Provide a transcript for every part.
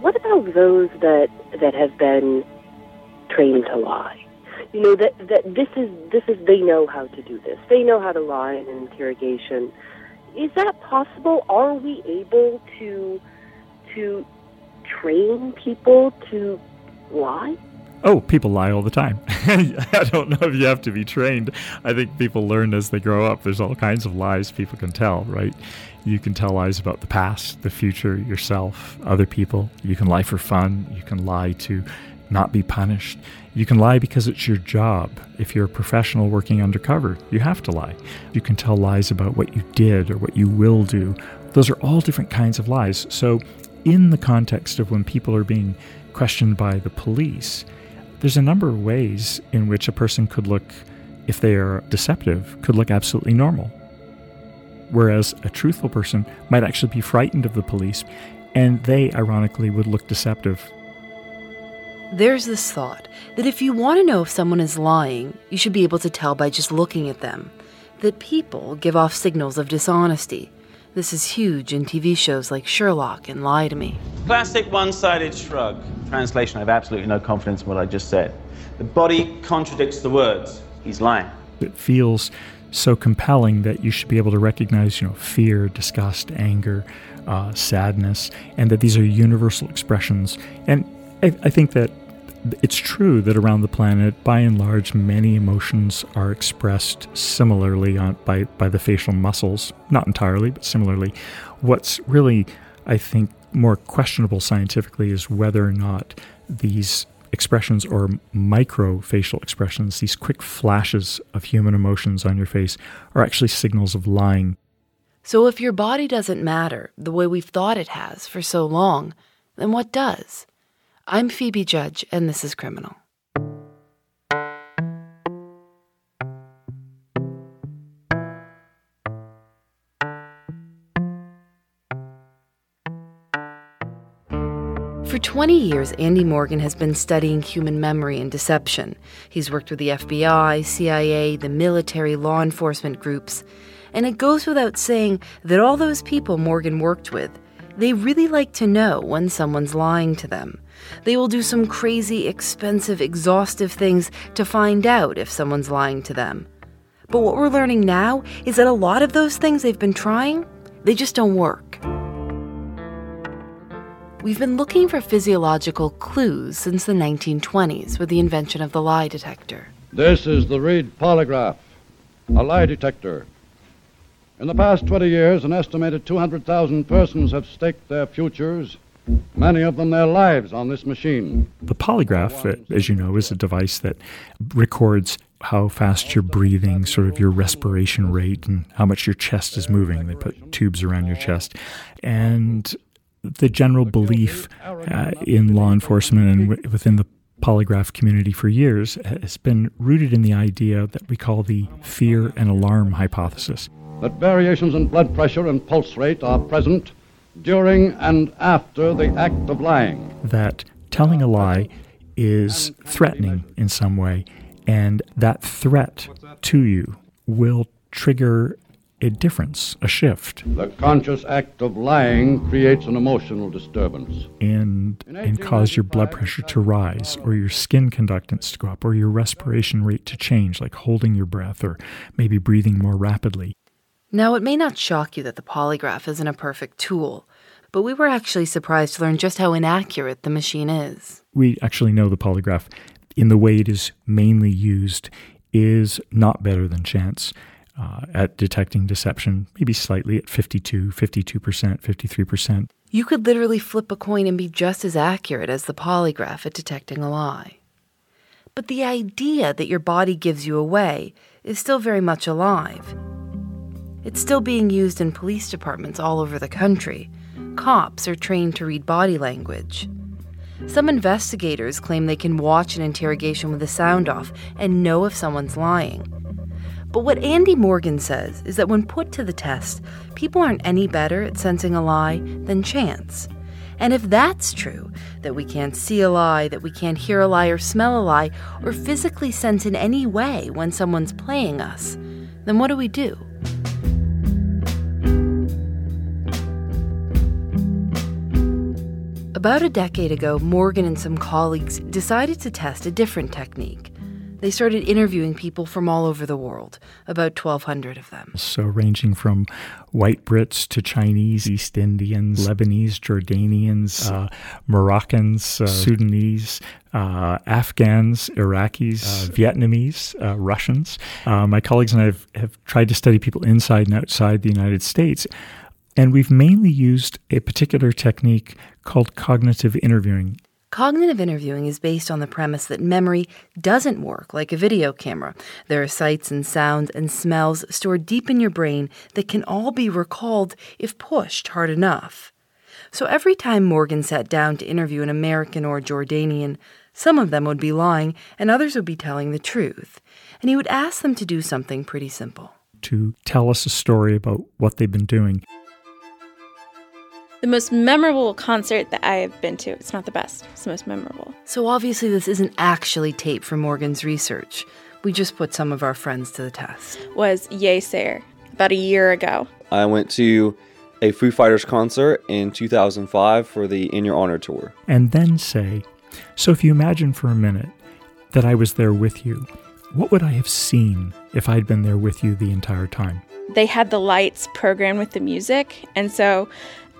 What about those that that have been trained to lie? You know that that this is this is they know how to do this. They know how to lie in an interrogation. Is that possible? Are we able to to train people to lie? Oh, people lie all the time. I don't know if you have to be trained. I think people learn as they grow up. There's all kinds of lies people can tell, right? You can tell lies about the past, the future, yourself, other people. You can lie for fun. You can lie to not be punished. You can lie because it's your job. If you're a professional working undercover, you have to lie. You can tell lies about what you did or what you will do. Those are all different kinds of lies. So, in the context of when people are being questioned by the police, there's a number of ways in which a person could look, if they are deceptive, could look absolutely normal. Whereas a truthful person might actually be frightened of the police, and they, ironically, would look deceptive. There's this thought that if you want to know if someone is lying, you should be able to tell by just looking at them. That people give off signals of dishonesty. This is huge in TV shows like Sherlock and Lie to Me. Classic one sided shrug. Translation I have absolutely no confidence in what I just said. The body contradicts the words. He's lying. It feels so compelling that you should be able to recognize, you know, fear, disgust, anger, uh, sadness, and that these are universal expressions. And I, I think that it's true that around the planet, by and large, many emotions are expressed similarly on, by, by the facial muscles. Not entirely, but similarly. What's really, I think, more questionable scientifically is whether or not these expressions or micro facial expressions, these quick flashes of human emotions on your face, are actually signals of lying. So, if your body doesn't matter the way we've thought it has for so long, then what does? I'm Phoebe Judge, and this is Criminal. For 20 years, Andy Morgan has been studying human memory and deception. He's worked with the FBI, CIA, the military, law enforcement groups. And it goes without saying that all those people Morgan worked with, they really like to know when someone's lying to them. They will do some crazy, expensive, exhaustive things to find out if someone's lying to them. But what we're learning now is that a lot of those things they've been trying, they just don't work. We've been looking for physiological clues since the 1920s with the invention of the lie detector. This is the Reid polygraph, a lie detector. In the past 20 years, an estimated 200,000 persons have staked their futures many of them their lives on this machine. The polygraph, uh, as you know, is a device that records how fast you're breathing, sort of your respiration rate, and how much your chest is moving. They put tubes around your chest. And the general belief uh, in law enforcement and w- within the polygraph community for years has been rooted in the idea that we call the fear and alarm hypothesis. That variations in blood pressure and pulse rate are present during and after the act of lying. That telling a lie is threatening in some way, and that threat to you will trigger a difference, a shift. The conscious act of lying creates an emotional disturbance. And, and cause your blood pressure to rise, or your skin conductance to go up, or your respiration rate to change, like holding your breath, or maybe breathing more rapidly. Now, it may not shock you that the polygraph isn't a perfect tool, but we were actually surprised to learn just how inaccurate the machine is. We actually know the polygraph in the way it is mainly used is not better than chance. Uh, at detecting deception, maybe slightly at 52, 52%, 53%. You could literally flip a coin and be just as accurate as the polygraph at detecting a lie. But the idea that your body gives you away is still very much alive. It's still being used in police departments all over the country. Cops are trained to read body language. Some investigators claim they can watch an interrogation with the sound off and know if someone's lying. But what Andy Morgan says is that when put to the test, people aren't any better at sensing a lie than chance. And if that's true, that we can't see a lie, that we can't hear a lie or smell a lie, or physically sense in any way when someone's playing us, then what do we do? About a decade ago, Morgan and some colleagues decided to test a different technique. They started interviewing people from all over the world, about 1,200 of them. So, ranging from white Brits to Chinese, East Indians, Lebanese, Jordanians, uh, Moroccans, uh, Sudanese, uh, Afghans, Iraqis, uh, Vietnamese, uh, Russians. Uh, my colleagues and I have, have tried to study people inside and outside the United States. And we've mainly used a particular technique called cognitive interviewing. Cognitive interviewing is based on the premise that memory doesn't work like a video camera. There are sights and sounds and smells stored deep in your brain that can all be recalled if pushed hard enough. So every time Morgan sat down to interview an American or Jordanian, some of them would be lying and others would be telling the truth. And he would ask them to do something pretty simple to tell us a story about what they've been doing the most memorable concert that I have been to. It's not the best, it's the most memorable. So obviously, this isn't actually tape from Morgan's research. We just put some of our friends to the test. Was Yeasayer about a year ago. I went to a Foo Fighters concert in 2005 for the In Your Honor tour. And then say, so if you imagine for a minute that I was there with you, what would I have seen if I'd been there with you the entire time? They had the lights programmed with the music, and so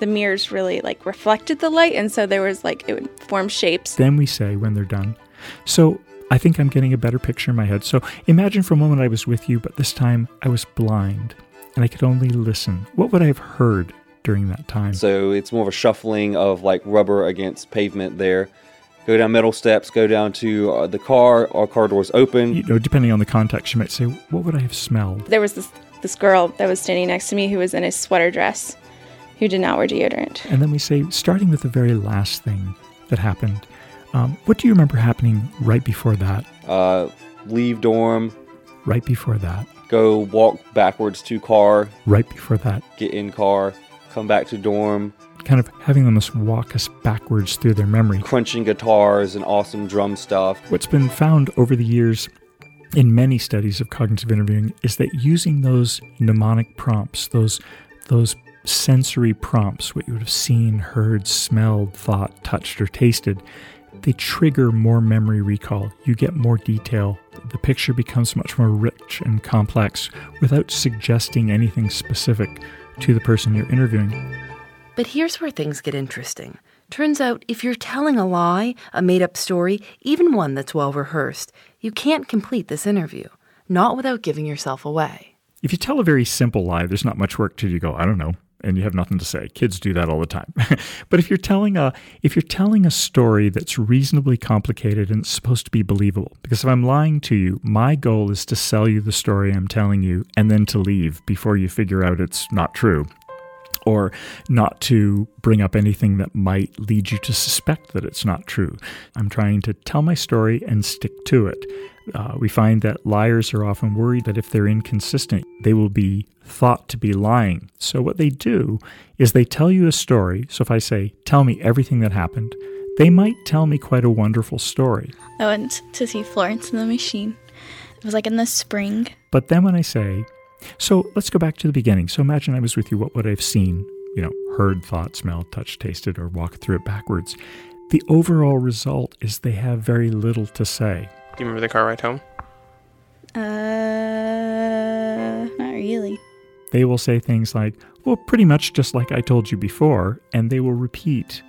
the mirrors really like reflected the light and so there was like it would form shapes. Then we say when they're done. So i think i'm getting a better picture in my head. So imagine for a moment i was with you but this time i was blind and i could only listen. What would i have heard during that time? So it's more of a shuffling of like rubber against pavement there. Go down metal steps go down to uh, the car our car doors open. You know depending on the context you might say what would i have smelled? There was this this girl that was standing next to me who was in a sweater dress who did not wear deodorant. And then we say, starting with the very last thing that happened, um, what do you remember happening right before that? Uh, leave dorm. Right before that. Go walk backwards to car. Right before that. Get in car. Come back to dorm. Kind of having them just walk us backwards through their memory. Crunching guitars and awesome drum stuff. What's been found over the years in many studies of cognitive interviewing is that using those mnemonic prompts, those those sensory prompts, what you would have seen, heard, smelled, thought, touched, or tasted, they trigger more memory recall. You get more detail. The picture becomes much more rich and complex without suggesting anything specific to the person you're interviewing. But here's where things get interesting. Turns out, if you're telling a lie, a made up story, even one that's well rehearsed, you can't complete this interview, not without giving yourself away. If you tell a very simple lie, there's not much work to you go, I don't know, and you have nothing to say. Kids do that all the time. but if you're telling a if you're telling a story that's reasonably complicated and it's supposed to be believable, because if I'm lying to you, my goal is to sell you the story I'm telling you and then to leave before you figure out it's not true or not to bring up anything that might lead you to suspect that it's not true. I'm trying to tell my story and stick to it. Uh, we find that liars are often worried that if they're inconsistent, they will be thought to be lying. So, what they do is they tell you a story. So, if I say, Tell me everything that happened, they might tell me quite a wonderful story. I went to see Florence and the Machine. It was like in the spring. But then when I say, so let's go back to the beginning. So imagine I was with you. What would I have seen? You know, heard, thought, smelled, touched, tasted, or walked through it backwards. The overall result is they have very little to say. Do you remember the car ride home? Uh, not really. They will say things like, well, pretty much just like I told you before, and they will repeat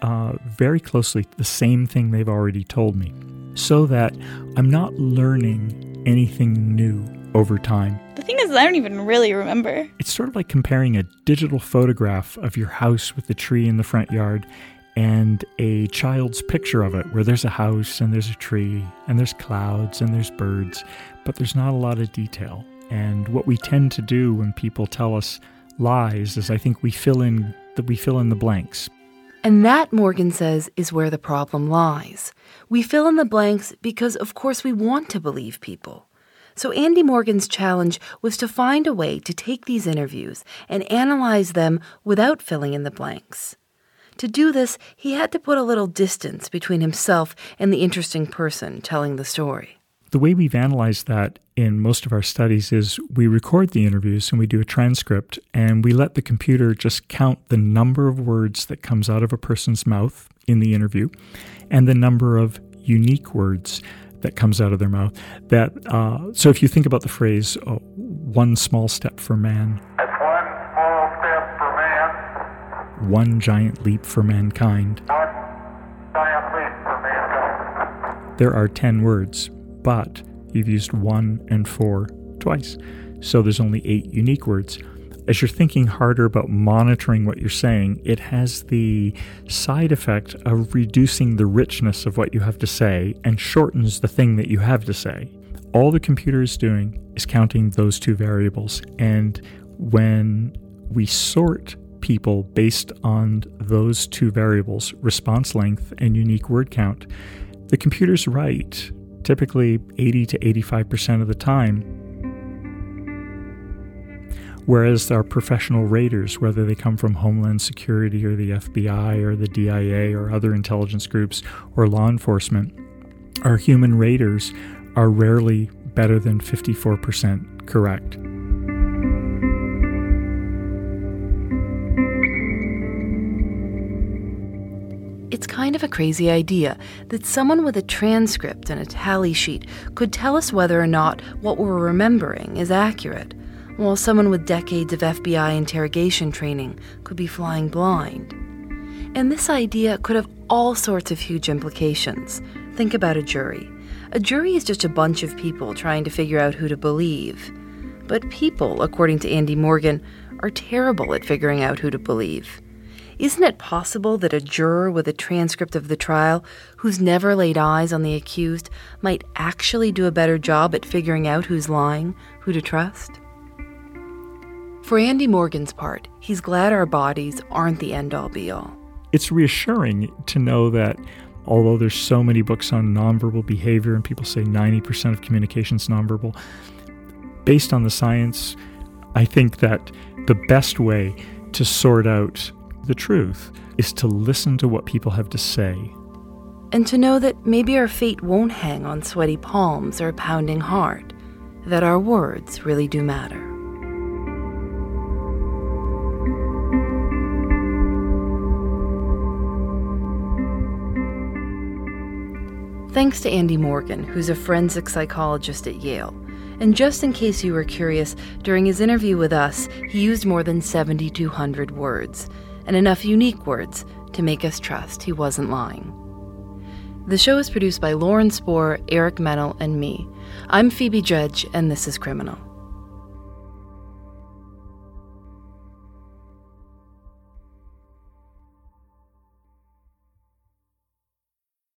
uh, very closely the same thing they've already told me so that I'm not learning anything new over time. The thing is, I don't even really remember. It's sort of like comparing a digital photograph of your house with the tree in the front yard and a child's picture of it where there's a house and there's a tree and there's clouds and there's birds, but there's not a lot of detail. And what we tend to do when people tell us lies is I think we fill in the, we fill in the blanks. And that, Morgan says, is where the problem lies. We fill in the blanks because, of course, we want to believe people. So, Andy Morgan's challenge was to find a way to take these interviews and analyze them without filling in the blanks. To do this, he had to put a little distance between himself and the interesting person telling the story. The way we've analyzed that in most of our studies is we record the interviews and we do a transcript and we let the computer just count the number of words that comes out of a person's mouth in the interview and the number of unique words that comes out of their mouth. That uh, so if you think about the phrase oh, "one small step for man," That's one small step for man, one giant leap for mankind, one giant leap for mankind. there are ten words, but you've used one and for twice, so there's only eight unique words. As you're thinking harder about monitoring what you're saying, it has the side effect of reducing the richness of what you have to say and shortens the thing that you have to say. All the computer is doing is counting those two variables. And when we sort people based on those two variables, response length and unique word count, the computer's right, typically 80 to 85% of the time, Whereas our professional raters, whether they come from Homeland Security or the FBI or the DIA or other intelligence groups or law enforcement, our human raters are rarely better than 54% correct. It's kind of a crazy idea that someone with a transcript and a tally sheet could tell us whether or not what we're remembering is accurate, while someone with decades of FBI interrogation training could be flying blind. And this idea could have all sorts of huge implications. Think about a jury. A jury is just a bunch of people trying to figure out who to believe. But people, according to Andy Morgan, are terrible at figuring out who to believe. Isn't it possible that a juror with a transcript of the trial who's never laid eyes on the accused might actually do a better job at figuring out who's lying, who to trust? For Andy Morgan's part, he's glad our bodies aren't the end all be all. It's reassuring to know that although there's so many books on nonverbal behavior and people say 90% of communication is nonverbal, based on the science, I think that the best way to sort out the truth is to listen to what people have to say. And to know that maybe our fate won't hang on sweaty palms or a pounding heart, that our words really do matter. Thanks to Andy Morgan, who's a forensic psychologist at Yale. And just in case you were curious, during his interview with us, he used more than 7,200 words, and enough unique words to make us trust he wasn't lying. The show is produced by Lauren Spohr, Eric Mennel, and me. I'm Phoebe Judge, and this is Criminal.